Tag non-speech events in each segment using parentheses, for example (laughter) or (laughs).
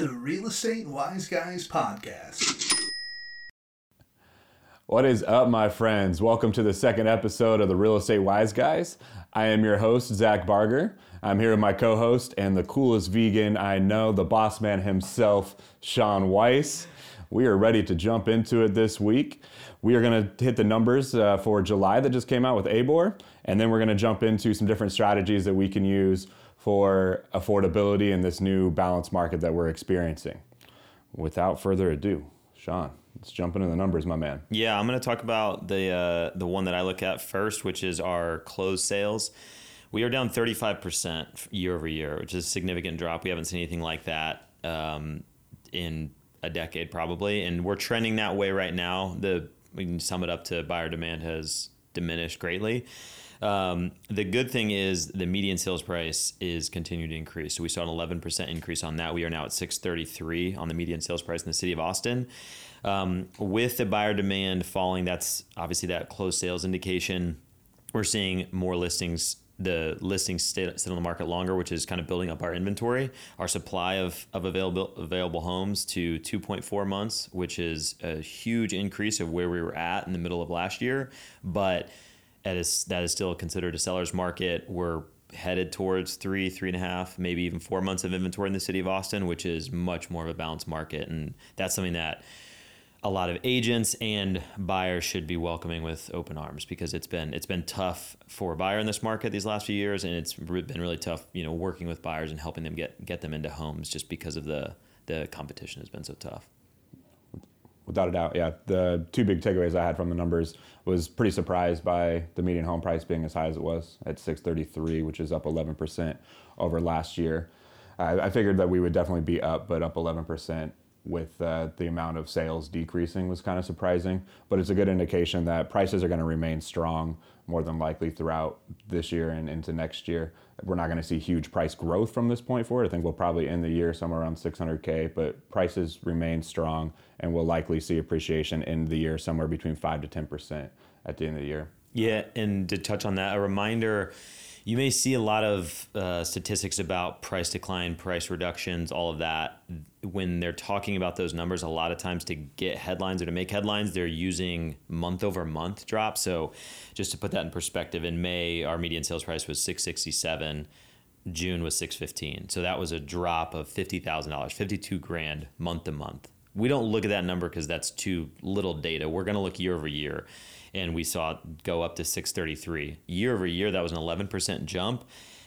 the Real Estate Wise Guys podcast. What is up, my friends? Welcome to the second episode of the Real Estate Wise Guys. I am your host, Zac Barger. I'm here with my co host and the coolest vegan I know, the boss man himself, Sean Weiss. We are ready to jump into it this week. We are going to hit the numbers uh, for July that just came out with ABOR, and then we're going to jump into some different strategies that we can use for affordability in this new balanced market that we're experiencing. Without further ado, Sean, let's jump into the numbers, my man. Yeah, I'm going to talk about the uh, the one that I look at first, which is our closed sales. We are down 35% year over year, which is a significant drop. We haven't seen anything like that um, in a decade, probably, and we're trending that way right now. The we can sum it up to buyer demand has diminished greatly. Um, the good thing is the median sales price is continuing to increase. So we saw an 11% increase on that. We are now at 633 on the median sales price in the city of Austin. Um, with the buyer demand falling, that's obviously that closed sales indication. We're seeing more listings the listings sit, sit on the market longer, which is kind of building up our inventory, our supply of, of available available homes to 2.4 months, which is a huge increase of where we were at in the middle of last year. But that is that is still considered a seller's market. We're headed towards three, three and a half, maybe even four months of inventory in the city of Austin, which is much more of a balanced market, and that's something that a lot of agents and buyers should be welcoming with open arms because it's been it's been tough for a buyer in this market these last few years. And it's been really tough you know working with buyers and helping them get get them into homes just because of the the competition has been so tough without a doubt. Yeah the two big takeaways i had from the numbers was pretty surprised by the median home price being as high as it was at 633 which is up 11% over last year. I, figured that we would definitely be up but up 11% with uh, the amount of sales decreasing was kind of surprising, but it's a good indication that prices are going to remain strong more than likely throughout this year and into next year. We're not going to see huge price growth from this point forward. I think we'll probably end the year somewhere around 600K, but prices remain strong and we'll likely see appreciation in the year somewhere between 5 to 10% at the end of the year. Yeah, and to touch on that, a reminder you may see a lot of uh, statistics about price decline, price reductions, all of that. When they're talking about those numbers, a lot of times to get headlines or to make headlines, they're using month over month drop. So, just to put that in perspective, in May, our median sales price was 667. June was 615. So that was a drop of $50,000, 52 grand month to month. We don't look at that number because that's too little data. We're going to look year over year and we saw it go up to 633 year over year. That was an 11% jump.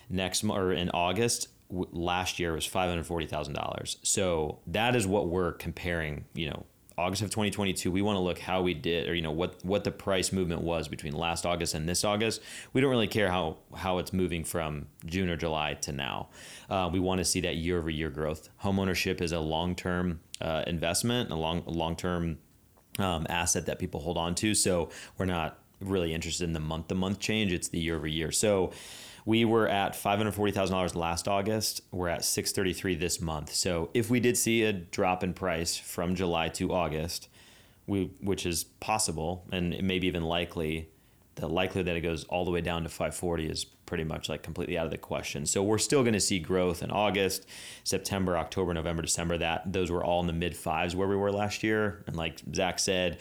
Next or in August last year was $540,000. So that is what we're comparing. You know, August of 2022. We want to look how we did, or you know, what what the price movement was between last August and this August. We don't really care how how it's moving from June or July to now. Uh, we want to see that year over year growth. Homeownership is a long term uh, investment, a long long term um, asset that people hold on to. So we're not really interested in the month to month change. It's the year over year. So we were at $540,000 last August. We're at 633 this month. So if we did see a drop in price from July to August, we, which is possible and maybe even likely, the likelihood that it goes all the way down to 540 is pretty much like completely out of the question. So we're still going to see growth in August, September, October, November, December. That those were all in the mid fives where we were last year. And like Zac said,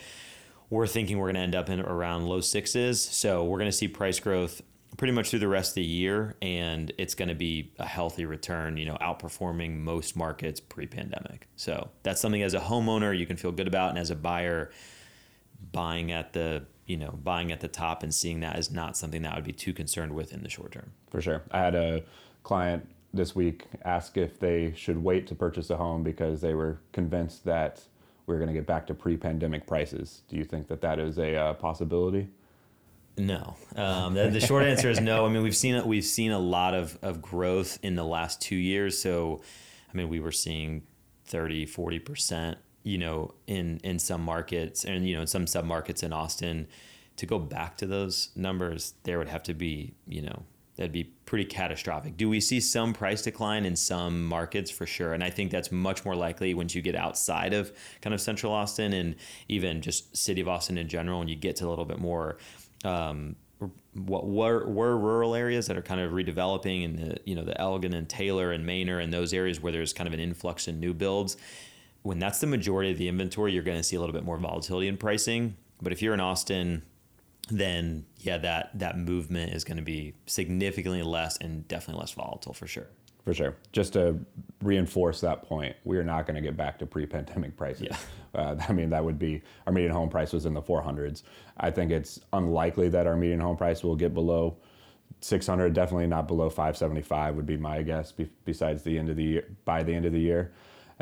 we're thinking we're going to end up in around low sixes. So we're going to see price growth pretty much through the rest of the year, and it's going to be a healthy return. You know, outperforming most markets pre-pandemic. So that's something as a homeowner you can feel good about, and as a buyer, buying at the you know, buying at the top and seeing that is not something that I would be too concerned with in the short term. For sure. I had a client this week ask if they should wait to purchase a home because they were convinced that we are going to get back to pre-pandemic prices. Do you think that that is a uh, possibility? No. Um, the, the, short answer is no. I mean, we've seen we've seen a lot of, of growth in the last two years. So, I mean, we were seeing 30, 40 percent you know, in in some markets and you know in some sub markets in Austin, to go back to those numbers, there would have to be you know that'd be pretty catastrophic. Do we see some price decline in some markets for sure? And I think that's much more likely once you get outside of kind of central Austin and even just city of Austin in general, and you get to a little bit more um, what were, were rural areas that are kind of redeveloping and the you know the Elgin and Taylor and Manor and those areas where there's kind of an influx in new builds. When that's the majority of the inventory, you're going to see a little bit more volatility in pricing. But if you're in Austin, then yeah, that that movement is going to be significantly less and definitely less volatile for sure. For sure. Just to reinforce that point, we are not going to get back to pre-pandemic prices. Yeah. (laughs) Uh, I mean, that would be our median home price was in the 400s. I think it's unlikely that our median home price will get below 600. Definitely not below 575 would be my guess. Be, besides the end of the year, by the end of the year,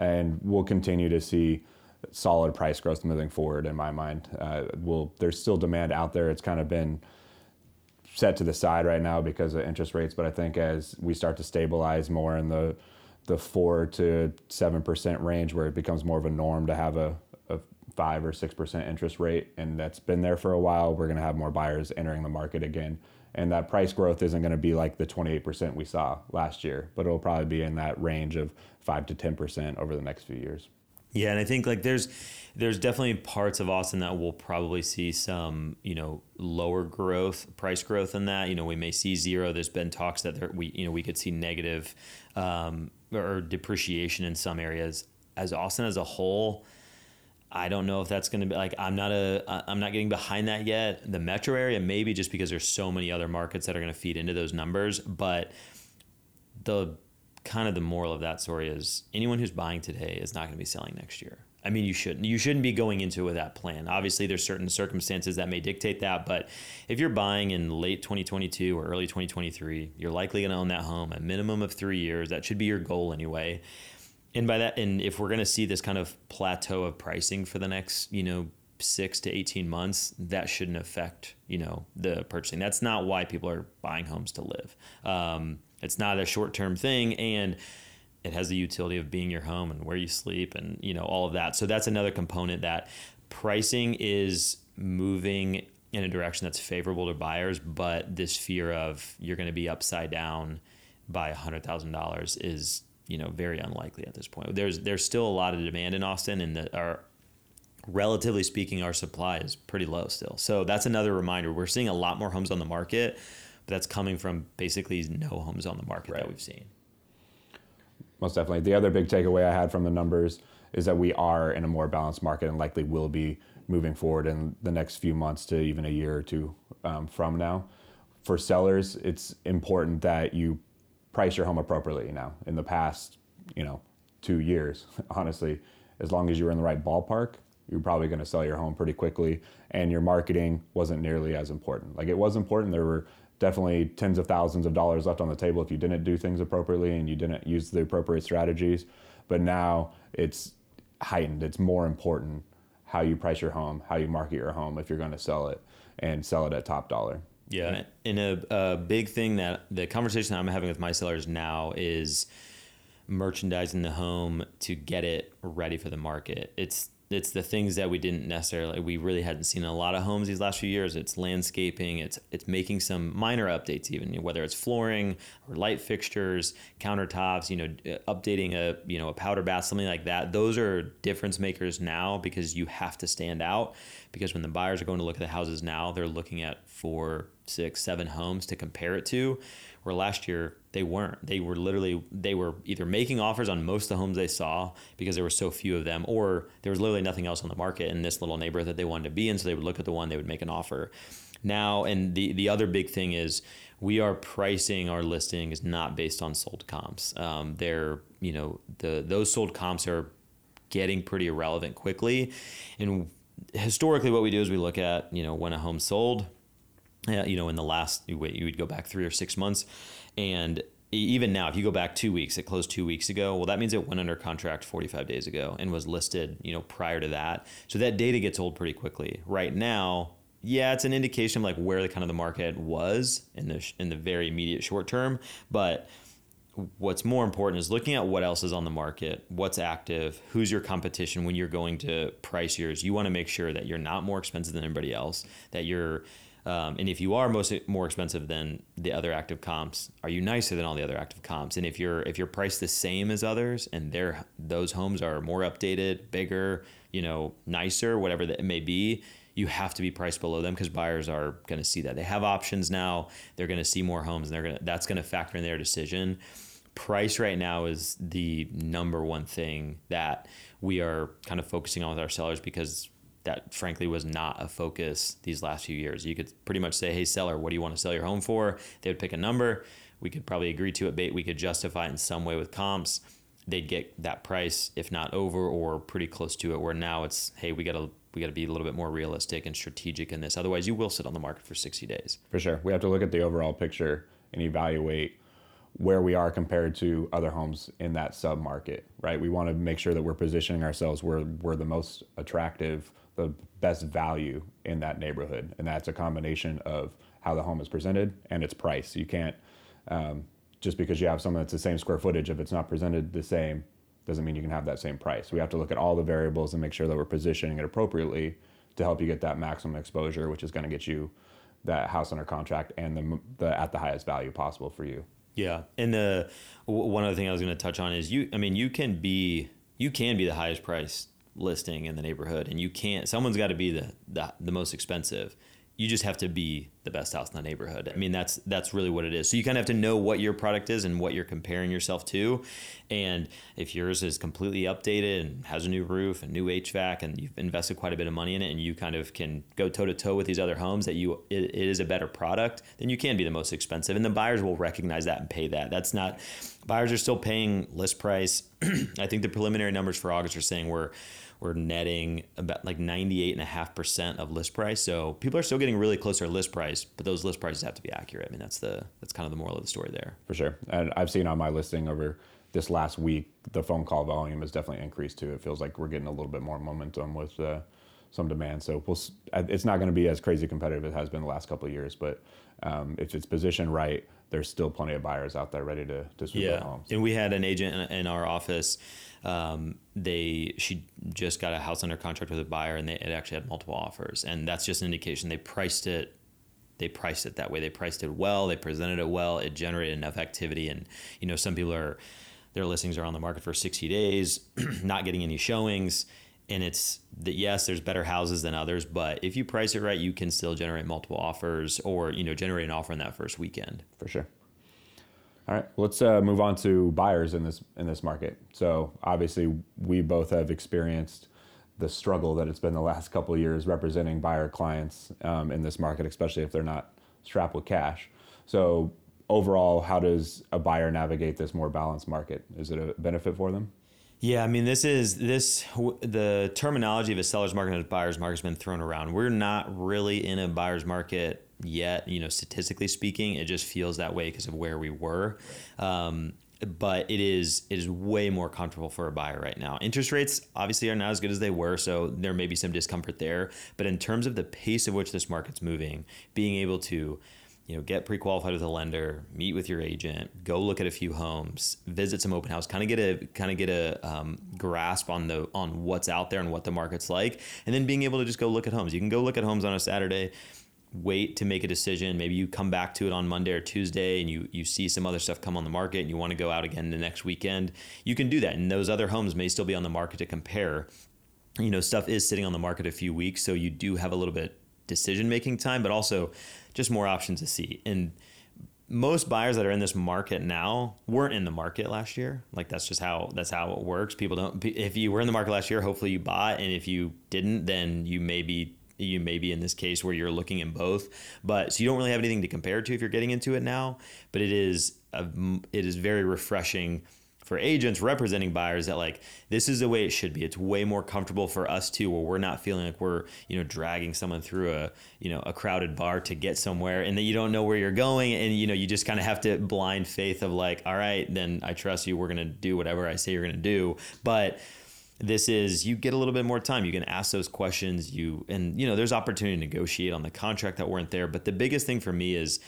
and we'll continue to see solid price growth moving forward. In my mind, uh, will there's still demand out there. It's kind of been set to the side right now because of interest rates. But I think as we start to stabilize more in the the four to seven percent range, where it becomes more of a norm to have a, a five or six percent interest rate, and that's been there for a while, we're going to have more buyers entering the market again. And that price growth isn't going to be like the 28% we saw last year, but it'll probably be in that range of 5 to 10% over the next few years. Yeah, and I think like there's there's definitely parts of Austin that will probably see some you know lower growth, price growth in that. You know, we may see zero. There's been talks that there, we you know we could see negative um, or depreciation in some areas. As Austin as a whole, I don't know if that's going to be like I'm not a I'm not getting behind that yet. The metro area maybe just because there's so many other markets that are going to feed into those numbers, but the kind of the moral of that story is anyone who's buying today is not going to be selling next year. I mean, you shouldn't. You shouldn't be going into it with that plan. Obviously, there's certain circumstances that may dictate that, but if you're buying in late 2022 or early 2023, you're likely going to own that home a minimum of three years. That should be your goal anyway. And by that, and if we're going to see this kind of plateau of pricing for the next, you know, six to 18 months, that shouldn't affect, you know, the purchasing. That's not why people are buying homes to live. Um, it's not a short term thing. And it has the utility of being your home and where you sleep and, you know, all of that. So that's another component that pricing is moving in a direction that's favorable to buyers, but this fear of you're going to be upside down by $100,000 is, you know, very unlikely at this point. There's there's still a lot of demand in Austin and the, our relatively speaking our supply is pretty low still. So that's another reminder. We're seeing a lot more homes on the market, but that's coming from basically no homes on the market Right. that we've seen. Most definitely. The other big takeaway I had from the numbers is that we are in a more balanced market and likely will be moving forward in the next few months to even a year or two um, from now. For sellers, it's important that you price your home appropriately now. In the past, you know, two years, (laughs) honestly, as long as you were in the right ballpark, you're probably going to sell your home pretty quickly, and your marketing wasn't nearly as important. Like it was important. There were definitely tens of thousands of dollars left on the table if you didn't do things appropriately and you didn't use the appropriate strategies. But now it's heightened. It's more important how you price your home, how you market your home if you're going to sell it, and sell it at top dollar. Yeah, and a, a big thing that the conversation I'm having with my sellers now is merchandising the home to get it ready for the market. It's it's the things that we didn't necessarily we really hadn't seen in a lot of homes these last few years. It's landscaping, it's it's making some minor updates even whether it's flooring or light fixtures, countertops, you know, uh, updating a, you know, a powder bath something like that. Those are difference makers now because you have to stand out because when the buyers are going to look at the houses now, they're looking at four, six, seven homes to compare it to. Where last year they weren't. They were literally they were either making offers on most of the homes they saw because there were so few of them, or there was literally nothing else on the market in this little neighborhood that they wanted to be in. So they would look at the one, they would make an offer. Now, and the the other big thing is we are pricing our listings not based on sold comps. Um, they're you know the those sold comps are getting pretty irrelevant quickly, and historically what we do is we look at you know when a home sold uh, you know, in the last, you would go back three or six months. And even now, if you go back two weeks, it closed two weeks ago. Well, that means it went under contract 45 days ago and was listed, you know, prior to that. So that data gets old pretty quickly. Right now, yeah, it's an indication of like where the kind of the market was in the in the very immediate short term. But what's more important is looking at what else is on the market, what's active, who's your competition when you're going to price yours. You want to make sure that you're not more expensive than anybody else, that you're um, and if you are most more expensive than the other active comps, are you nicer than all the other active comps? And if you're if you're priced the same as others, and their those homes are more updated, bigger, you know, nicer, whatever that it may be, you have to be priced below them because buyers are going to see that they have options now. They're going to see more homes, and they're going to that's going to factor in their decision. Price right now is the number one thing that we are kind of focusing on with our sellers because that frankly was not a focus these last few years. You could pretty much say, "Hey, seller, what do you want to sell your home for?" They would pick a number. We could probably agree to it. Bait. We could justify it in some way with comps. They'd get that price, if not over or pretty close to it. Where now it's, "Hey, we got to we got to be a little bit more realistic and strategic in this. Otherwise, you will sit on the market for 60 days." For sure, we have to look at the overall picture and evaluate where we are compared to other homes in that sub market, right? We want to make sure that we're positioning ourselves where we're the most attractive the best value in that neighborhood, and that's a combination of how the home is presented and its price. You can't um, just because you have something that's the same square footage, if it's not presented the same, doesn't mean you can have that same price. We have to look at all the variables and make sure that we're positioning it appropriately to help you get that maximum exposure, which is going to get you that house under contract and the, the at the highest value possible for you. Yeah, and the one other thing I was going to touch on is you. I mean, you can be you can be the highest price listing in the neighborhood and you can't someone's got to be the, the the most expensive you just have to be the best house in the neighborhood. I mean, that's that's really what it is. So you kind of have to know what your product is and what you're comparing yourself to. And if yours is completely updated and has a new roof and new HVAC and you've invested quite a bit of money in it, and you kind of can go toe to toe with these other homes that you it, it is a better product, then you can be the most expensive, and the buyers will recognize that and pay that. That's not buyers are still paying list price. (clears throat) I think the preliminary numbers for August are saying we're we're netting about like 98.5% of list price. So people are still getting really close to our list price, but those list prices have to be accurate. I mean, that's the that's kind of the moral of the story there. For sure. And I've seen on my listing over this last week, the phone call volume has definitely increased too. It feels like we're getting a little bit more momentum with uh, some demand. So we'll, it's not going to be as crazy competitive as it has been the last couple of years, but um, if it's positioned right, there's still plenty of buyers out there ready to, to swoop yeah. homes. And we had an agent in, in our office um, they she just got a house under contract with a buyer and they, it actually had multiple offers. And that's just an indication they priced it they priced it that way. They priced it well. They presented it well. It generated enough activity. And you know some people are their listings are on the market for 60 days (clears throat) not getting any showings. And it's that yes there's better houses than others but if you price it right you can still generate multiple offers or you know generate an offer in that first weekend. For sure all right, let's uh, move on to buyers in this in this market. So obviously, we both have experienced the struggle that it's been the last couple years representing buyer clients um, in this market, especially if they're not strapped with cash. So overall, how does a buyer navigate this more balanced market? Is it a benefit for them? Yeah, I mean, this is this the terminology of a seller's market and a buyer's market has been thrown around. We're not really in a buyer's market yet. You know, statistically speaking, it just feels that way because of where we were. Um, but it is it is way more comfortable for a buyer right now. Interest rates obviously are not as good as they were, so there may be some discomfort there. But in terms of the pace of which this market's moving, being able to you know, get pre-qualified with a lender, meet with your agent, go look at a few homes, visit some open house, kind of get a kind of get a um, grasp on the on what's out there and what the market's like, and then being able to just go look at homes. You can go look at homes on a Saturday wait to make a decision. Maybe you come back to it on Monday or Tuesday and you you see some other stuff come on the market and you want to go out again the next weekend. You can do that. And those other homes may still be on the market to compare. You know, stuff is sitting on the market a few weeks, so you do have a little bit decision making time, but also just more options to see. And most buyers that are in this market now weren't in the market last year. Like that's just how that's how it works. People don't. If you were in the market last year, hopefully you bought, and if you didn't, then you may be you may be in this case where you're looking in both. But so you don't really have anything to compare to if you're getting into it now. But it is a, it is very refreshing for agents representing buyers that like this is the way it should be. It's way more comfortable for us too, where we're not feeling like we're you know dragging someone through a you know a crowded bar to get somewhere, and that you don't know where you're going, and you know you just kind of have to blind faith of like, all right, then I trust you. We're gonna do whatever I say you're gonna do, but this is you get a little bit more time. You can ask those questions. You and you know there's opportunity to negotiate on the contract that weren't there. But the biggest thing for me is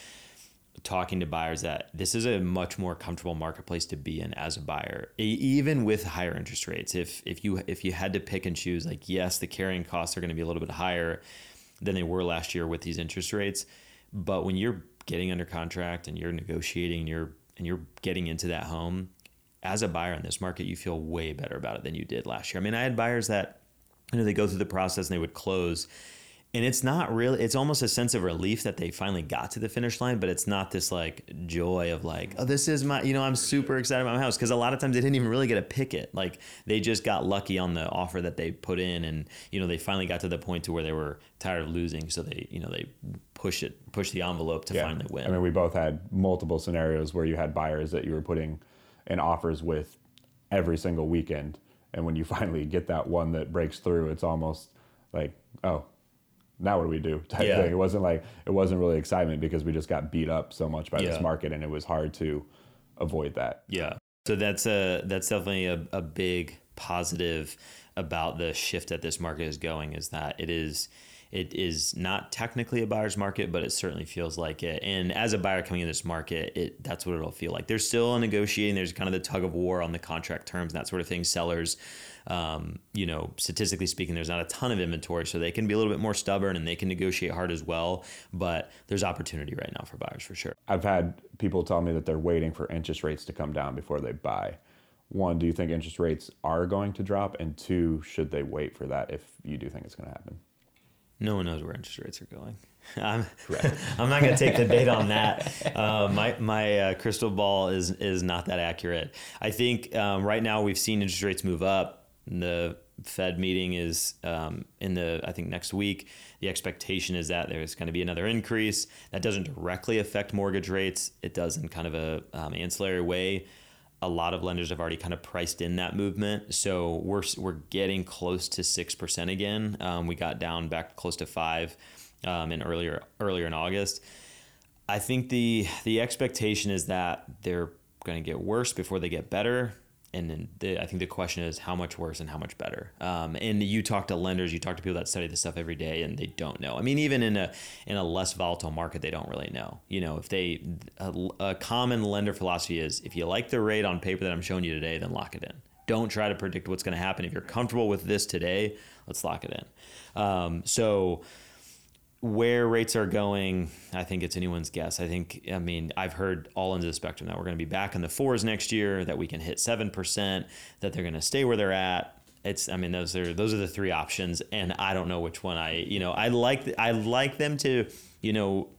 talking to buyers that this is a much more comfortable marketplace to be in as a buyer even with higher interest rates. If if you if you had to pick and choose like yes the carrying costs are going to be a little bit higher than they were last year with these interest rates. But when you're getting under contract and you're negotiating and you're and you're getting into that home as a buyer in this market, you feel way better about it than you did last year. I mean, I had buyers that, you know, they go through the process and they would close and it's not really it's almost a sense of relief that they finally got to the finish line but it's not this like joy of like oh this is my you know i'm super excited about my house because a lot of times they didn't even really get to pick it like they just got lucky on the offer that they put in and you know they finally got to the point to where they were tired of losing so they you know they push it push the envelope to finally win. I mean, we both had multiple scenarios where you had buyers that you were putting in offers with every single weekend, and when you (laughs) finally get that one that breaks through, it's almost like, oh, now what do we do? (laughs) Type Yeah. thing. It wasn't like it wasn't really excitement because we just got beat up so much by Yeah. this market, and it was hard to avoid that. Yeah. So that's a that's definitely a, a big positive about the shift that this market is going is that it is it is not technically a buyer's market, but it certainly feels like it. And as a buyer coming in this market, it that's what it'll feel like. There's still negotiating. There's kind of the tug of war on the contract terms and that sort of thing. Sellers, um, you know, statistically speaking, there's not a ton of inventory, so they can be a little bit more stubborn and they can negotiate hard as well. But there's opportunity right now for buyers for sure. I've had people tell me that they're waiting for interest rates to come down before they buy. One, do you think interest rates are going to drop? And two, should they wait for that if you do think it's going to happen? No one knows where interest rates are going. (laughs) I'm, (laughs) I'm not going to take the bait on that. (laughs) Uh, my my uh, crystal ball is is not that accurate. I think um, right now we've seen interest rates move up. The Fed meeting is um, in the I think next week. The expectation is that there's going to be another increase. That doesn't directly affect mortgage rates. It does in kind of a um, ancillary way a lot of lenders have already kind of priced in that movement. So we're we're getting close to six percent again. Um, we got down back close to five um, in earlier earlier in August. I think the the expectation is that they're going to get worse before they get better. And then the, I think the question is how much worse and how much better. Um, and you talk to lenders, you talk to people that study this stuff every day, and they don't know. I mean, even in a in a less volatile market, they don't really know. You know, if they a, a common lender philosophy is if you like the rate on paper that I'm showing you today, then lock it in. Don't try to predict what's going to happen. If you're comfortable with this today, let's lock it in. Um, so where rates are going, I think it's anyone's guess. I think, I mean, I've heard all of the spectrum that we're going to be back in the fours next year, that we can hit 7%, that they're going to stay where they're at. It's, I mean, those are, those are the three options. And I don't know which one I, you know, I like, I like them to, you know,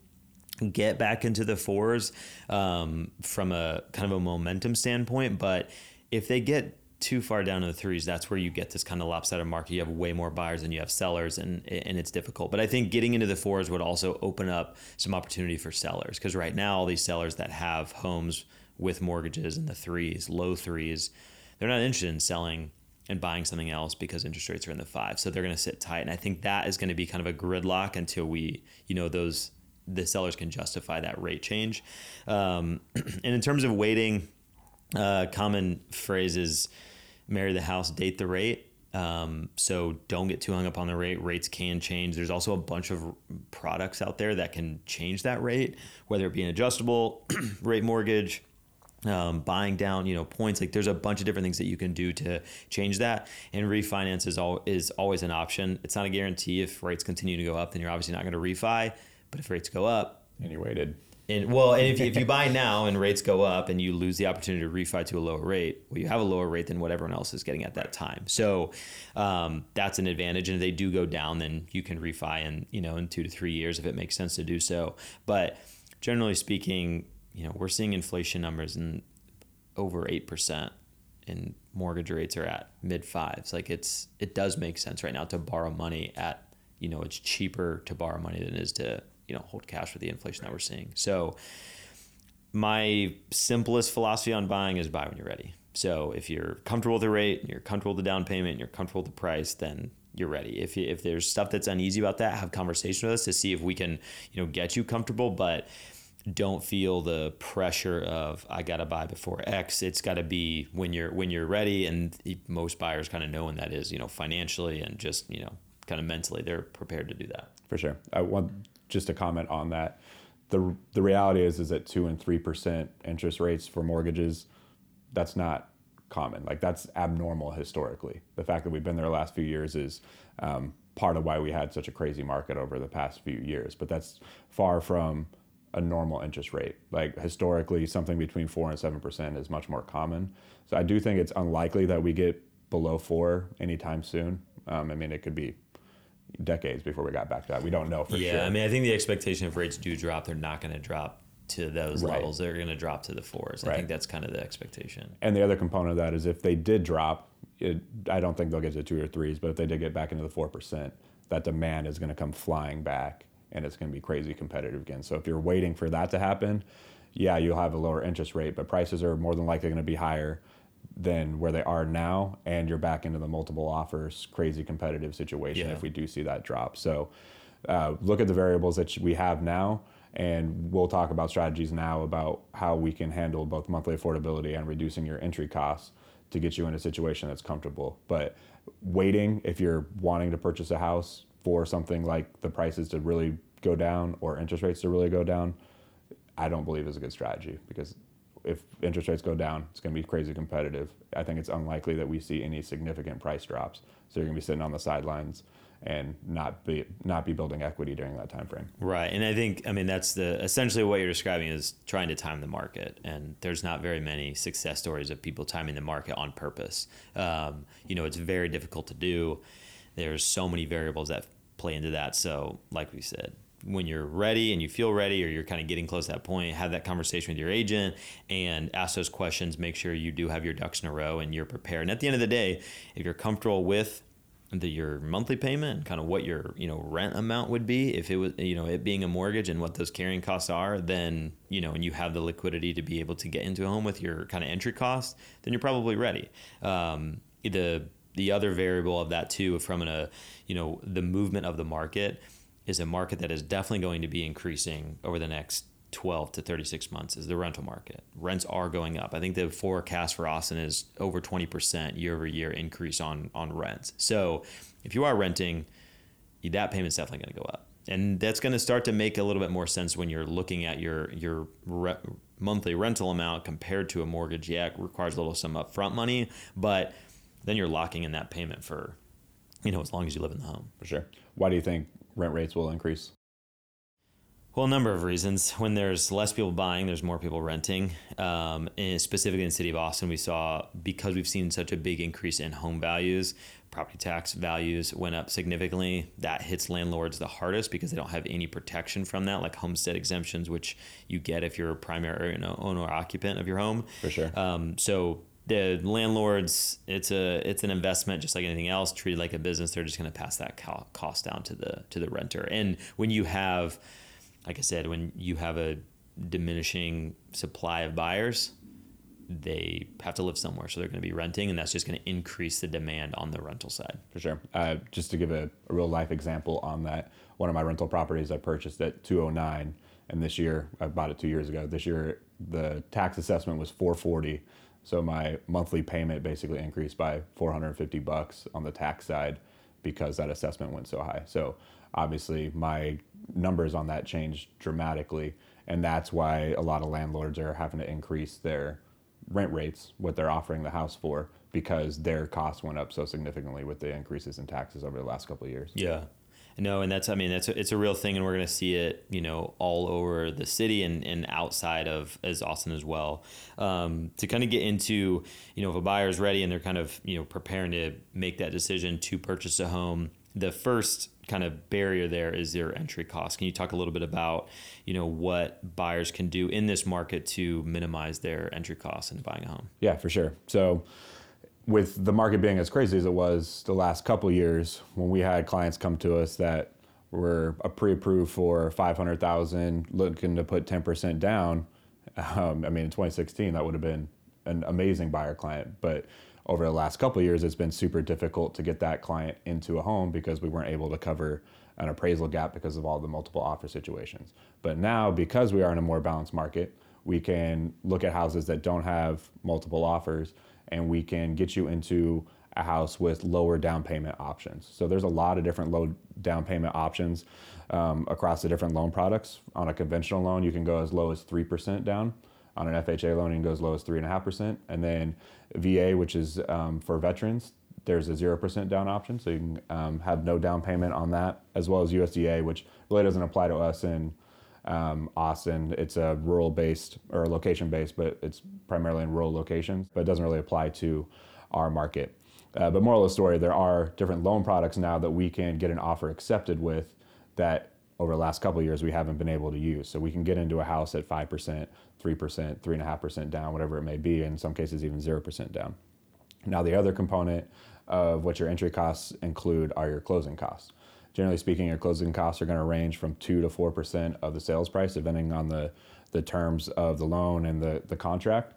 get back into the fours um, from a kind of a momentum standpoint. But if they get too far down in the threes, that's where you get this kind of lopsided market. You have way more buyers than you have sellers, and and it's difficult. But I think getting into the fours would also open up some opportunity for sellers because right now all these sellers that have homes with mortgages in the threes, low threes, they're not interested in selling and buying something else because interest rates are in the five. So they're going to sit tight, and I think that is going to be kind of a gridlock until we, you know, those the sellers can justify that rate change. Um, (clears throat) and in terms of waiting, uh, common phrase is marry the house, date the rate. Um, so don't get too hung up on the rate. Rates can change. There's also a bunch of products out there that can change that rate, whether it be an adjustable (clears throat) rate mortgage, um, buying down, you know, points. Like there's a bunch of different things that you can do to change that. And refinance is all is always an option. It's not a guarantee. If rates continue to go up, then you're obviously not going to refi. But if rates go up, And you waited. And well, and if you, if you buy now and rates go up and you lose the opportunity to refi to a lower rate, well, you have a lower rate than what everyone else is getting at that time. So um, that's an advantage. And if they do go down, then you can refi in you know in two to three years if it makes sense to do so. But generally speaking, you know we're seeing inflation numbers in over eight percent, and mortgage rates are at mid fives. Like it's it does make sense right now to borrow money at you know it's cheaper to borrow money than it is to you know hold cash for the inflation that we're seeing. So my simplest philosophy on buying is buy when you're ready. So if you're comfortable with the rate, and you're comfortable with the down payment, and you're comfortable with the price, then you're ready. If if there's stuff that's uneasy about that, have conversation with us to see if we can you know get you comfortable, but don't feel the pressure of I got to buy before X. It's got to be when you're when you're ready, and most buyers kind of know when that is. You know, financially and just you know kind of mentally, they're prepared to do that. For sure. Uh, I want just to comment on that. The the reality is is that two and three percent interest rates for mortgages, that's not common. Like that's abnormal historically. The fact that we've been there the last few years is um, part of why we had such a crazy market over the past few years. But that's far from a normal interest rate. Like historically, something between four and seven percent is much more common. So I do think it's unlikely that we get below four anytime soon. Um, I mean, it could be decades before we got back to that. We don't know for yeah, sure. Yeah, I mean, I think the expectation if rates do drop, they're not going to drop to those Right. levels. They're going to drop to the fours. I Right. think that's kind of the expectation. And the other component of that is if they did drop, it, I don't think they'll get to two or threes, but if they did get back into the four percent, that demand is going to come flying back, and it's going to be crazy competitive again. So if you're waiting for that to happen, yeah, you'll have a lower interest rate, but prices are more than likely going to be higher than where they are now, and you're back into the multiple offers, crazy competitive situation Yeah. if we do see that drop. So uh, look at the variables that we have now, and we'll talk about strategies now about how we can handle both monthly affordability and reducing your entry costs to get you in a situation that's comfortable. But waiting, if you're wanting to purchase a house for something like the prices to really go down or interest rates to really go down, I don't believe is a good strategy because if interest rates go down, it's going to be crazy competitive. I think it's unlikely that we see any significant price drops. So you're going to be sitting on the sidelines and not be not be building equity during that time frame. Right. And I think, I mean, that's the essentially what you're describing is trying to time the market. And there's not very many success stories of people timing the market on purpose. Um, you know, it's very difficult to do. There's so many variables that play into that. So, like we said, when you're ready and you feel ready or you're kind of getting close to that point, have that conversation with your agent and ask those questions. Make sure you do have your ducks in a row and you're prepared. And at the end of the day, if you're comfortable with the, your monthly payment and kind of what your you know rent amount would be if it was you know it being a mortgage and what those carrying costs are then you know and you have the liquidity to be able to get into a home with your kind of entry cost then you're probably ready um, the the other variable of that too from a you know the movement of the market is a market that is definitely going to be increasing over the next 12 to 36 months is the rental market. Rents are going up. I think the forecast for Austin is over 20% year over year increase on on rents. So if you are renting, that payment's definitely going to go up. And that's going to start to make a little bit more sense when you're looking at your your re- monthly rental amount compared to a mortgage. Yeah, it requires a little some upfront money, but then you're locking in that payment for you know as long as you live in the home. For sure. Why do you think rent rates will increase? Well, a number of reasons. When there's less people buying, there's more people renting. Um, and specifically in the city of Austin, we saw because we've seen such a big increase in home values, property tax values went up significantly. That hits landlords the hardest because they don't have any protection from that, like homestead exemptions, which you get if you're a primary you know, owner occupant of your home. For sure. Um, so the landlords, it's a it's an investment just like anything else, treated like a business. They're just going to pass that cost down to the to the renter. And when you have like I said, when you have a diminishing supply of buyers, they have to live somewhere, so they're going to be renting, and that's just going to increase the demand on the rental side. For sure. Uh, just to give a, a real life example on that, one of my rental properties I purchased at 209, and this year I bought it two years ago. This year the tax assessment was 440, so my monthly payment basically increased by 450 bucks on the tax side because that assessment went so high. So obviously my numbers on that changed dramatically, and that's why a lot of landlords are having to increase their rent rates, what they're offering the house for, because their costs went up so significantly with the increases in taxes over the last couple of years. Yeah. No, and that's I mean that's a, it's a real thing, and we're going to see it, you know, all over the city and, and outside of as Austin as well. Um, to kind of get into, you know, if a buyer's ready and they're kind of you know preparing to make that decision to purchase a home, the first kind of barrier there is their entry cost. Can you talk a little bit about, you know, what buyers can do in this market to minimize their entry costs in buying a home? Yeah, for sure. So, with the market being as crazy as it was the last couple years, when we had clients come to us that were pre-approved for five hundred thousand, looking to put ten percent down, um, I mean, in 2016, that would have been an amazing buyer client, but over the last couple years, it's been super difficult to get that client into a home because we weren't able to cover an appraisal gap because of all the multiple offer situations. But now, because we are in a more balanced market, we can look at houses that don't have multiple offers and we can get you into a house with lower down payment options. So there's a lot of different low down payment options um, across the different loan products. On a conventional loan, you can go as low as 3% down on an FHA loan, you can go as low as three and then VA, which is um, for veterans, there's a zero percent down option, so you can um, have no down payment on that, as well as USDA, which really doesn't apply to us in um, Austin. It's a rural based or location based, but it's primarily in rural locations, but it doesn't really apply to our market. Uh, but moral of the story, there are different loan products now that we can get an offer accepted with that over the last couple years we haven't been able to use. So we can get into a house at 5%, 3%, 3.5% down, whatever it may be, in some cases even 0% down. Now, the other component of what your entry costs include are your closing costs. Generally speaking, your closing costs are going to range from 2 to 4% of the sales price, depending on the, the terms of the loan and the, the contract.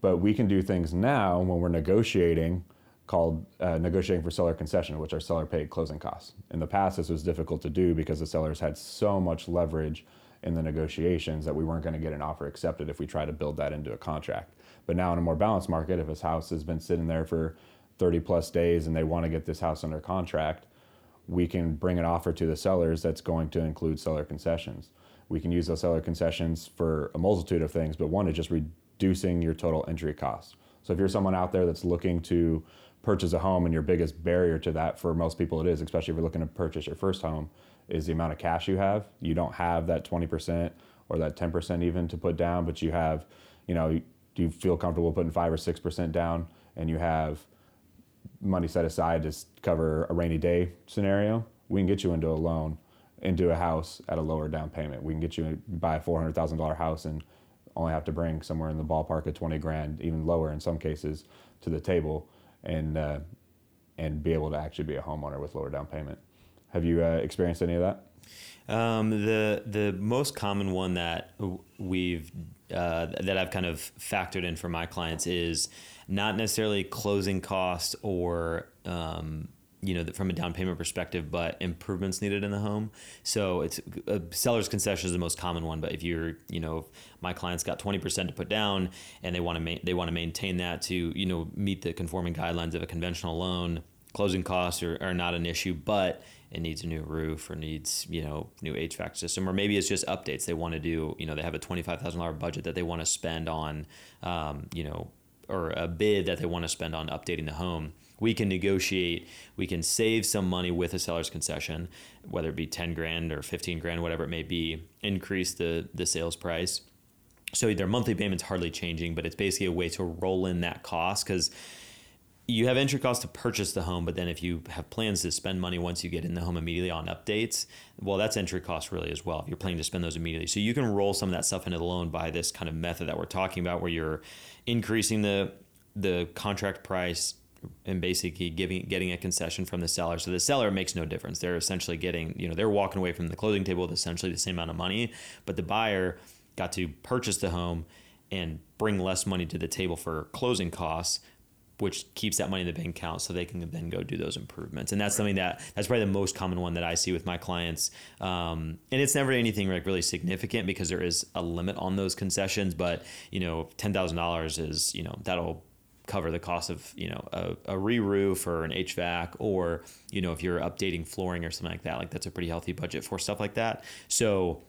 But we can do things now when we're negotiating called uh, negotiating for seller concession, which are seller paid closing costs. In the past, this was difficult to do because the sellers had so much leverage in the negotiations that we weren't going to get an offer accepted if we tried to build that into a contract. But now, in a more balanced market, if this house has been sitting there for 30 plus days and they want to get this house under contract, we can bring an offer to the sellers that's going to include seller concessions. We can use those seller concessions for a multitude of things, but one is just reducing your total entry costs. So if you're someone out there that's looking to purchase a home and your biggest barrier to that for most people it is, especially if you're looking to purchase your first home, is the amount of cash you have. You don't have that 20% or that 10% even to put down, but you have, you know, do you feel comfortable putting five or 6% down and you have money set aside to cover a rainy day scenario, we can get you into a loan, into a house at a lower down payment. We can get you buy a four hundred thousand dollar house and only have to bring somewhere in the ballpark of twenty grand, even lower in some cases, to the table, and uh, and be able to actually be a homeowner with lower down payment. Have you uh, experienced any of that? Um, the the most common one that we've uh, that I've kind of factored in for my clients is not necessarily closing costs or um, you know from a down payment perspective, but improvements needed in the home. So it's a seller's concession is the most common one. But if you're you know my clients got twenty percent to put down and they want to ma- they want to maintain that to you know meet the conforming guidelines of a conventional loan, closing costs are, are not an issue, but it needs a new roof or needs you know new HVAC system or maybe it's just updates they want to do you know they have a twenty five thousand dollar budget that they want to spend on um, you know or a bid that they want to spend on updating the home we can negotiate we can save some money with a seller's concession whether it be 10 grand or 15 grand whatever it may be increase the the sales price. So their monthly payment's hardly changing but it's basically a way to roll in that cost because you have entry costs to purchase the home, but then if you have plans to spend money once you get in the home immediately on updates, well, that's entry cost really as well. If you're planning to spend those immediately, so you can roll some of that stuff into the loan by this kind of method that we're talking about, where you're increasing the the contract price and basically giving getting a concession from the seller. So the seller makes no difference. They're essentially getting, you know, they're walking away from the closing table with essentially the same amount of money, but the buyer got to purchase the home and bring less money to the table for closing costs which keeps that money in the bank account so they can then go do those improvements. And that's something that that's probably the most common one that I see with my clients. Um, and it's never anything like really significant because there is a limit on those concessions. But you know, ten thousand dollars is you know that'll cover the cost of you know a, a re-roof or an HVAC or you know if you're updating flooring or something like that. Like that's a pretty healthy budget for stuff like that. So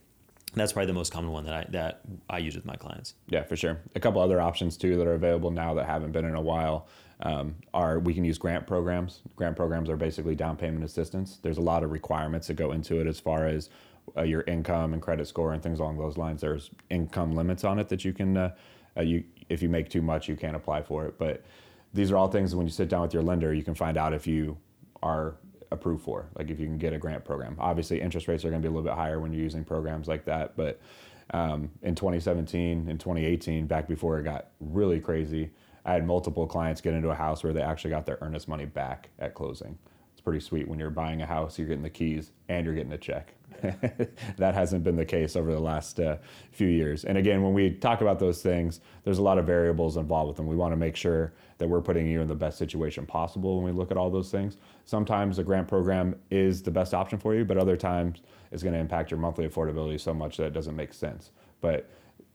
that's probably the most common one that I that I use with my clients. Yeah, for sure. A couple other options too that are available now that haven't been in a while um, are we can use grant programs. Grant programs are basically down payment assistance. There's a lot of requirements that go into it as far as uh, your income and credit score and things along those lines. There's income limits on it that you can uh, uh, you if you make too much you can't apply for it. But these are all things when you sit down with your lender you can find out if you are approved for. Like if you can get a grant program. Obviously interest rates are going to be a little bit higher when you're using programs like that, but um, in 2017 and 2018, back before it got really crazy, I had multiple clients get into a house where they actually got their earnest money back at closing. It's pretty sweet when you're buying a house, you're getting the keys and you're getting a check. (laughs) that hasn't been the case over the last uh, few years. And again, when we talk about those things, there's a lot of variables involved with them. We want to make sure that we're putting you in the best situation possible when we look at all those things. Sometimes a grant program is the best option for you, but other times it's going to impact your monthly affordability so much that it doesn't make sense. But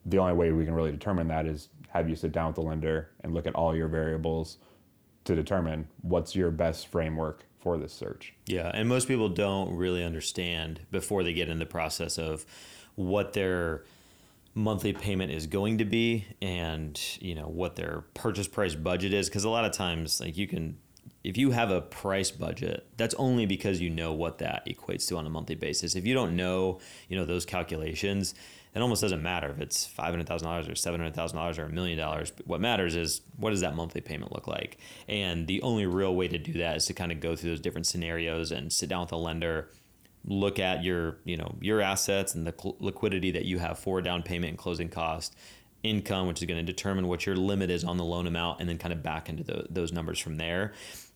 the only way we can really determine that is have you sit down with the lender and look at all your variables to determine what's your best framework for this search. Yeah, and most people don't really understand before they get in the process of what their monthly payment is going to be and you know what their purchase price budget is because a lot of times like you can if you have a price budget, that's only because you know what that equates to on a monthly basis. If you don't know, you know, those calculations, it almost doesn't matter if it's five hundred thousand dollars or seven hundred thousand dollars or a million dollars. What matters is what does that monthly payment look like? And the only real way to do that is to kind of go through those different scenarios and sit down with a lender, look at your you know your assets and the liquidity that you have for down payment and closing cost, income, which is going to determine what your limit is on the loan amount, and then kind of back into the, those numbers from there.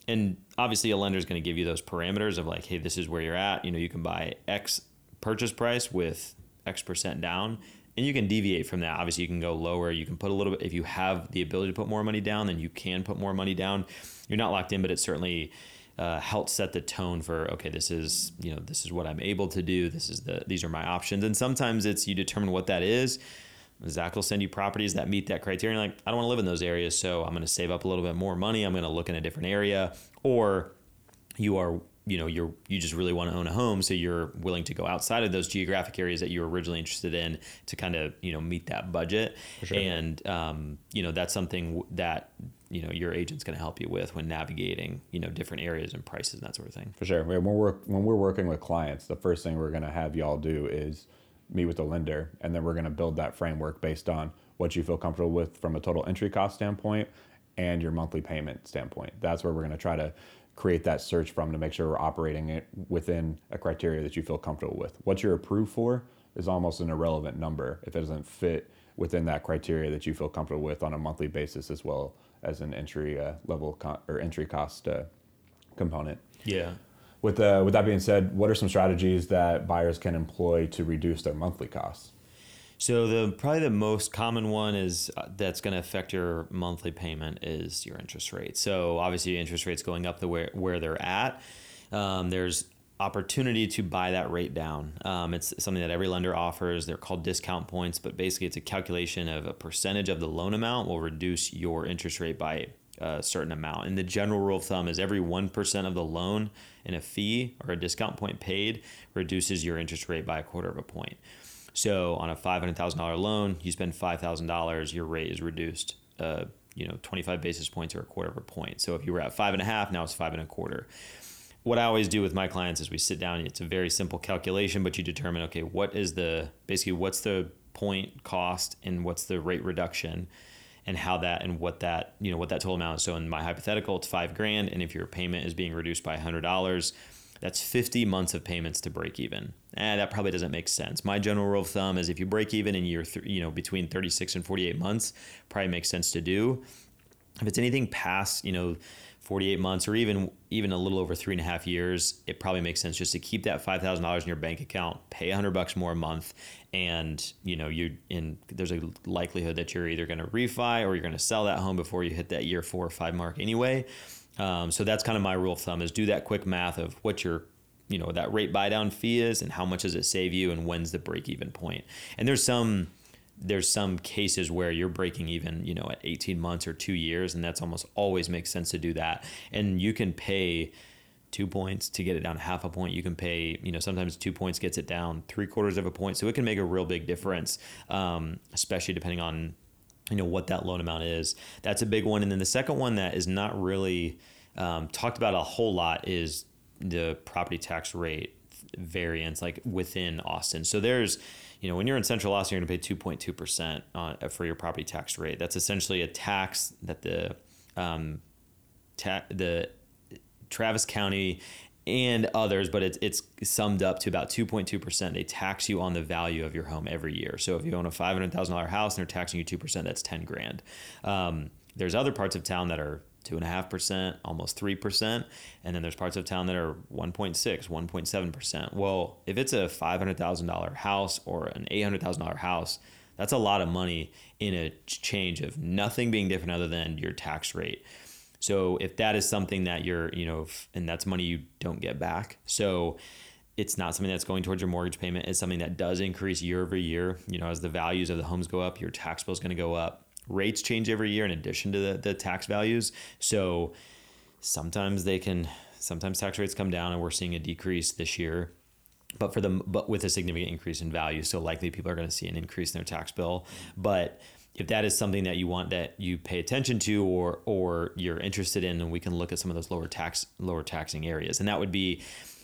And obviously, a lender is going to give you those parameters of like, hey, this is where you're at. You know, you can buy X purchase price with X percent down, and you can deviate from that. Obviously, you can go lower. You can put a little bit if you have the ability to put more money down, then you can put more money down. You're not locked in, but it certainly uh, helps set the tone for okay, this is you know this is what I'm able to do. This is the these are my options, and sometimes it's you determine what that is. Zac will send you properties that meet that criteria. Like, I don't want to live in those areas, so I'm going to save up a little bit more money. I'm going to look in a different area, or you are you know you're you just really want to own a home so you're willing to go outside of those geographic areas that you were originally interested in to kind of you know meet that budget. Sure. and um, you know that's something that you know your agent's going to help you with when navigating you know different areas and prices and that sort of thing. For sure. When we're when we're working with clients the first thing we're going to have y'all do is meet with the lender and then we're going to build that framework based on what you feel comfortable with from a total entry cost standpoint and your monthly payment standpoint. That's where we're going to try to create that search from to make sure we're operating it within a criteria that you feel comfortable with. What you're approved for is almost an irrelevant number if it doesn't fit within that criteria that you feel comfortable with on a monthly basis as well as an entry uh, level or entry cost uh, component. Yeah. With, uh, with that being said, what are some strategies that buyers can employ to reduce their monthly costs? So the probably the most common one is uh, that's going to affect your monthly payment is your interest rate. So obviously, interest rates going up the where where they're at. Um, there's opportunity to buy that rate down. Um, it's something that every lender offers. They're called discount points, but basically it's a calculation of a percentage of the loan amount will reduce your interest rate by a certain amount. And the general rule of thumb is every 1% of the loan in a fee or a discount point paid reduces your interest rate by a quarter of a point. So on a five hundred thousand dollar loan, you spend five thousand dollars, your rate is reduced, uh, you know, twenty five basis points or a quarter of a point. So if you were at five and a half, now it's five and a quarter. What I always do with my clients is we sit down. It's a very simple calculation, but you determine okay, what is the basically what's the point cost and what's the rate reduction and how that and what that you know what that total amount is. So in my hypothetical, it's five grand, and if your payment is being reduced by hundred dollars, that's 50 months of payments to break even. Eh, that probably doesn't make sense. My general rule of thumb is if you break even in year, th- you know, between 36 and 48 months, probably makes sense to do. If it's anything past, you know, 48 months or even even a little over three and a half years, it probably makes sense just to keep that five thousand dollars in your bank account, pay hundred bucks more a month, and you know you in there's a likelihood that you're either going to refi or you're going to sell that home before you hit that year four or five mark anyway. Um, so that's kind of my rule of thumb is do that quick math of what your you know that rate buy down fee is and how much does it save you and when's the break even point. And there's some there's some cases where you're breaking even, you know, at 18 months or two years, and that's almost always makes sense to do that. And you can pay two points to get it down half a point. You can pay, you know, sometimes two points gets it down three quarters of a point. So it can make a real big difference, um, especially depending on you know what that loan amount is. That's a big one. And then the second one that is not really um, talked about a whole lot is the property tax rate variance, like within Austin. So there's, you know, when you're in Central Austin, you're going to pay 2.2 percent for your property tax rate. That's essentially a tax that the um, ta- the Travis County and others, but it's, it's summed up to about 2.2%. They tax you on the value of your home every year. So if you own a $500,000 house and they're taxing you 2%, that's 10 grand. Um, there's other parts of town that are 2.5%, almost 3%. And then there's parts of town that are 1.6, 1.7%. Well, if it's a $500,000 house or an $800,000 house, that's a lot of money in a change of nothing being different other than your tax rate. So if that is something that you're, you know, and that's money you don't get back. So it's not something that's going towards your mortgage payment. It's something that does increase year over year. You know, as the values of the homes go up, your tax bill is going to go up. Rates change every year in addition to the, the tax values. So sometimes they can, sometimes tax rates come down and we're seeing a decrease this year but for them but with a significant increase in value so likely people are going to see an increase in their tax bill but if that is something that you want that you pay attention to or or you're interested in, then we can look at some of those lower tax lower taxing areas, and that would be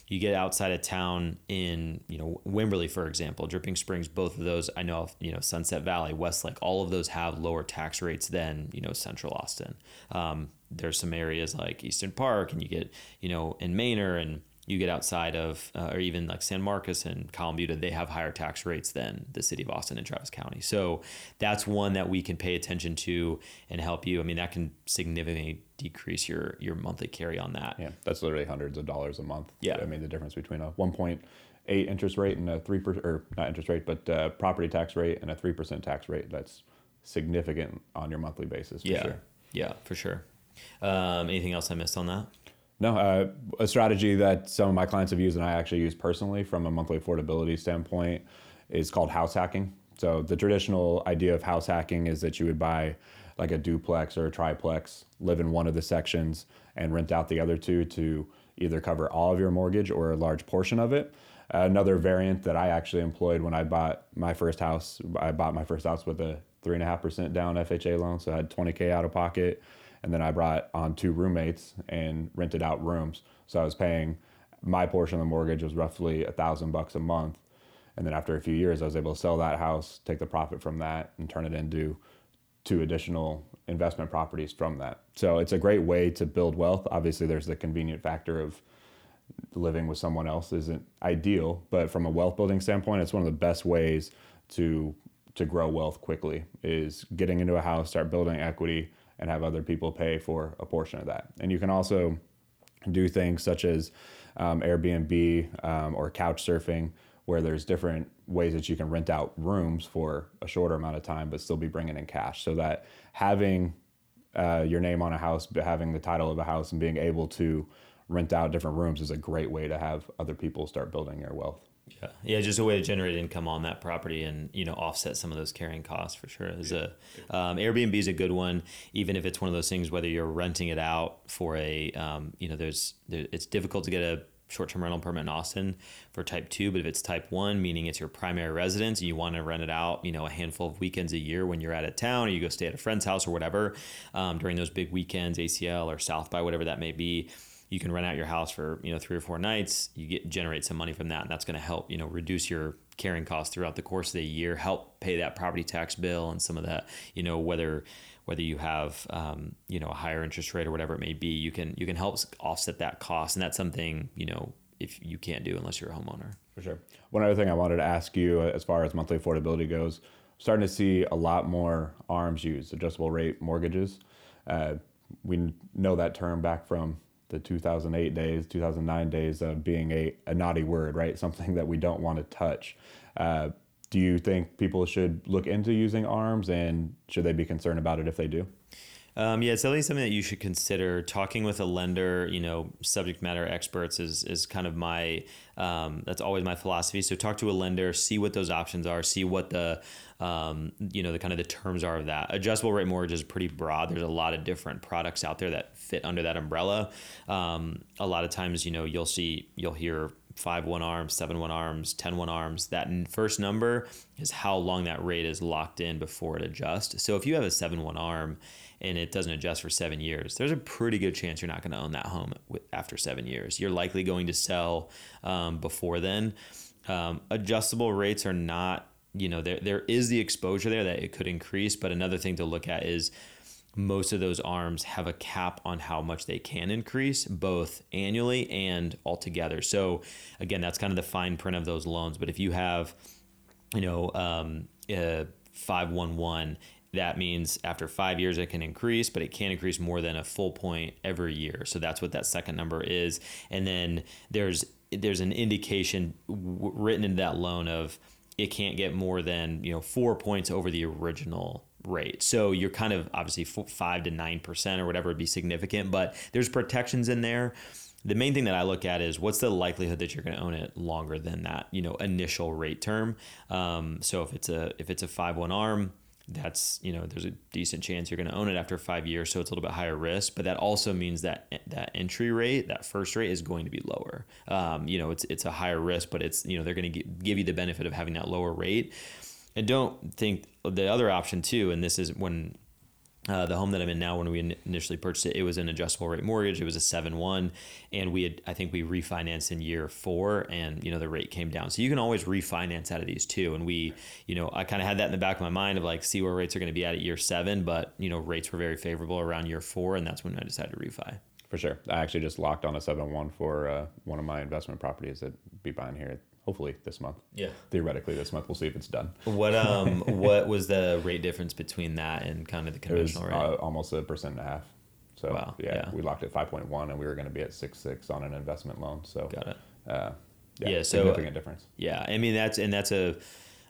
you get outside of town in you know Wimberley, for example, Dripping Springs, both of those I know you know Sunset Valley, Westlake, all of those have lower tax rates than you know Central Austin. Um, there's some areas like Easton Park, and you get you know in Manor and you get outside of, uh, or even like San Marcos and Column Butte, they have higher tax rates than the city of Austin and Travis County. So that's one that we can pay attention to and help you. I mean, that can significantly decrease your your monthly carry on that. Yeah, that's literally hundreds of dollars a month. Yeah. I mean, the difference between a 1.8 interest rate and a 3%, or not interest rate, but uh, property tax rate and a 3% tax rate, that's significant on your monthly basis for yeah, sure. yeah, for sure. Um, anything else I missed on that? No, uh, a strategy that some of my clients have used and I actually use personally from a monthly affordability standpoint is called house hacking. So the traditional idea of house hacking is that you would buy like a duplex or a triplex, live in one of the sections, and rent out the other two to either cover all of your mortgage or a large portion of it. Another variant that I actually employed when I bought my first house, I bought my first house with a three and a half percent down FHA loan, so I had 20k out of pocket, and then I brought on two roommates and rented out rooms. So I was paying my portion of the mortgage was roughly a thousand bucks a month, and then after a few years, I was able to sell that house, take the profit from that, and turn it into two additional investment properties from that. So it's a great way to build wealth. Obviously, there's the convenient factor of living with someone else isn't ideal, but from a wealth building standpoint, it's one of the best ways to to grow wealth quickly is getting into a house, start building equity, and have other people pay for a portion of that. And you can also do things such as um, Airbnb um, or couch surfing, where there's different ways that you can rent out rooms for a shorter amount of time, but still be bringing in cash. So that having uh, your name on a house, but having the title of a house, and being able to rent out different rooms is a great way to have other people start building your wealth. Yeah, yeah, just a way to generate income on that property and you know offset some of those carrying costs for sure. Is a um, Airbnb is a good one, even if it's one of those things whether you're renting it out for a um, you know there's there, it's difficult to get a short-term rental permit in Austin for type 2 but if it's type 1 meaning it's your primary residence and you want to rent it out you know a handful of weekends a year when you're out of town or you go stay at a friend's house or whatever um, during those big weekends ACL or South by whatever that may be you can rent out your house for you know three or four nights you get generate some money from that and that's going to help you know reduce your carrying costs throughout the course of the year help pay that property tax bill and some of that you know whether whether you have um, you know a higher interest rate or whatever it may be you can you can help offset that cost and that's something you know if you can't do unless you're a homeowner For sure. One other thing I wanted to ask you uh, as far as monthly affordability goes, starting to see a lot more ARMs used, adjustable rate mortgages. Uh, we know that term back from the 2008 days, 2009 days of being a, a naughty word, right? (laughs) Something that we don't want to touch. Uh, do you think people should look into using ARMs and should they be concerned about it if they do? Um, yeah, it's definitely something that you should consider. Talking with a lender, you know, subject matter experts is is kind of my um, that's always my philosophy. So talk to a lender, see what those options are, see what the um, you know the kind of the terms are of that. Adjustable rate mortgage is pretty broad. There's a lot of different products out there that fit under that umbrella. Um, a lot of times, you know, you'll see you'll hear five one arms, seven one arms, ten one arms. That first number is how long that rate is locked in before it adjusts. So if you have a seven one arm and it doesn't adjust for seven years, there's a pretty good chance you're not going to own that home after seven years. You're likely going to sell um, before then. Um, adjustable rates are not, you know, there there is the exposure there that it could increase, but another thing to look at is most of those arms have a cap on how much they can increase both annually and altogether. So again, that's kind of the fine print of those loans. But if you have, you know, um, uh, 511 that means after five years it can increase, but it can't increase more than a full point every year. So that's what that second number is. And then there's there's an indication w- written in that loan of it can't get more than you know four points over the original rate. So you're kind of obviously five to nine percent or whatever would be significant, but there's protections in there. The main thing that I look at is what's the likelihood that you're going to own it longer than that you know initial rate term. Um, so if it's a if it's a five one arm that's you know there's a decent chance you're going to own it after five years so it's a little bit higher risk but that also means that that entry rate that first rate is going to be lower. Um, you know it's it's a higher risk but it's you know they're going to give you the benefit of having that lower rate. And don't think the other option too, and this is when uh, the home that I'm in now, when we initially purchased it, it was an adjustable rate mortgage. It was a seven one, and we had I think we refinanced in year four, and you know the rate came down. So you can always refinance out of these too. And we, you know, I kind of had that in the back of my mind of like see where rates are going to be at at year seven, but you know rates were very favorable around year four, and that's when I decided to refi. For sure. I actually just locked on a seven one for uh, one of my investment properties that be buying here hopefully this month. Yeah. Theoretically this month. We'll see if it's done. What um (laughs) what was the rate difference between that and kind of the It was conventional uh, rate? almost a percent and a half. So Wow, yeah, yeah. we locked at five point one, and we were going to be at six six on an investment loan. So Got it. Uh, yeah, Yeah, so- significant difference. Yeah, I mean that's and that's a,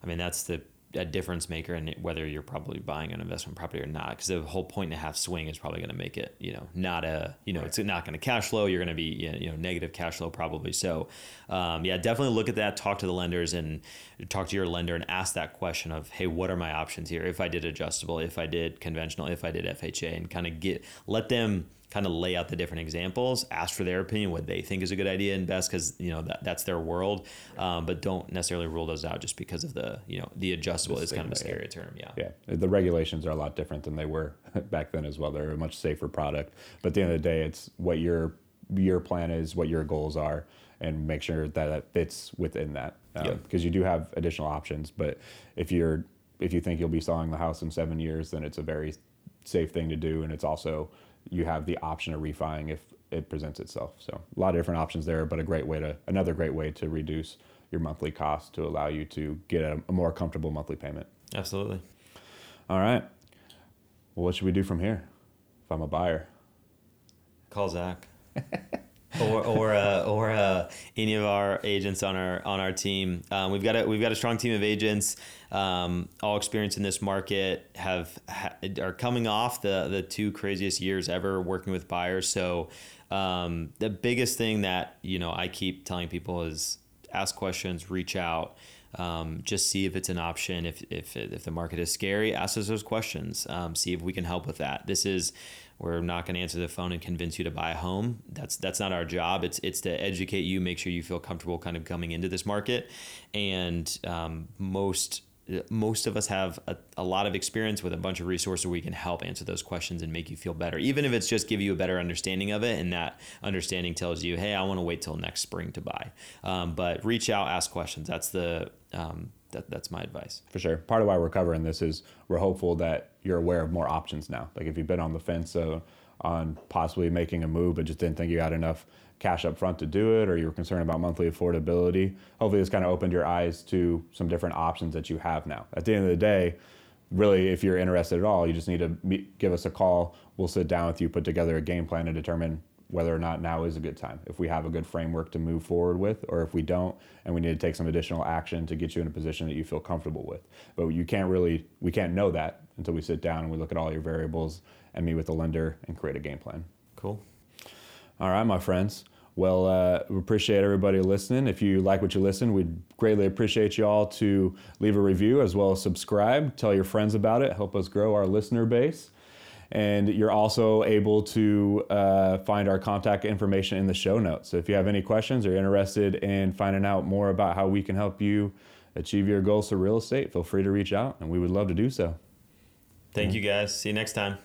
I mean that's the a difference maker in whether you're probably buying an investment property or not. Because the whole point and a half swing is probably going to make it, you know, not a, you know, it's not going to cash flow. You're going to be, you know, negative cash flow probably. So, um, yeah, definitely look at that. Talk to the lenders and talk to your lender and ask that question of, hey, what are my options here? If I did adjustable, if I did conventional, if I did FHA, and kind of get let them kind of lay out the different examples, ask for their opinion, what they think is a good idea and best, because you know that, that's their world. Um, but don't necessarily rule those out just because of the you know the adjustable The is kind of a stigma, yeah. scary term. Yeah. Yeah, the regulations are a lot different than they were (laughs) back then as well. They're a much safer product, but at the end of the day, it's what your your plan is, what your goals are, and make sure that that fits within that. Um, Yep. Because you do have additional options, but if you're if you think you'll be selling the house in seven years, then it's a very safe thing to do, and it's also you have the option of refining if it presents itself. So a lot of different options there, but a great way to another great way to reduce your monthly cost to allow you to get a, a more comfortable monthly payment. Absolutely. All right. Well, what should we do from here? If I'm a buyer, Call Zac. (laughs) or or uh, or uh, any of our agents on our on our team. Um, we've got a we've got a strong team of agents, um, all experienced in this market. Have ha, are coming off the the two craziest years ever working with buyers. So um, the biggest thing that you know I keep telling people is ask questions, reach out. Um, just see if it's an option. If if if the market is scary, ask us those questions. Um, see if we can help with that. This is we're not going to answer the phone and convince you to buy a home. That's that's not our job. It's it's to educate you, make sure you feel comfortable kind of coming into this market. And um, most most of us have a, a lot of experience with a bunch of resources where we can help answer those questions and make you feel better even if it's just give you a better understanding of it and that understanding tells you hey i want to wait till next spring to buy um, but reach out ask questions that's the um, that, that's my advice for sure. Part of why we're covering this is we're hopeful that you're aware of more options now. Like if you've been on the fence uh, on possibly making a move, but just didn't think you had enough cash up front to do it, or you were concerned about monthly affordability. Hopefully, this kind of opened your eyes to some different options that you have now. At the end of the day, really, if you're interested at all, you just need to meet, give us a call. We'll sit down with you, put together a game plan to determine whether or not now is a good time. If we have a good framework to move forward with, or if we don't, and we need to take some additional action to get you in a position that you feel comfortable with. But you can't really, we can't know that until we sit down and we look at all your variables and meet with the lender and create a game plan. cool All right, my friends. Well, uh, we appreciate everybody listening. If you like what you listen, we'd greatly appreciate you all to leave a review as well as subscribe. Tell your friends about it. Help us grow our listener base. And you're also able to uh, find our contact information in the show notes. So if you have any questions or interested in finding out more about how we can help you achieve your goals for real estate, feel free to reach out and we would love to do so. thank you guys see you next time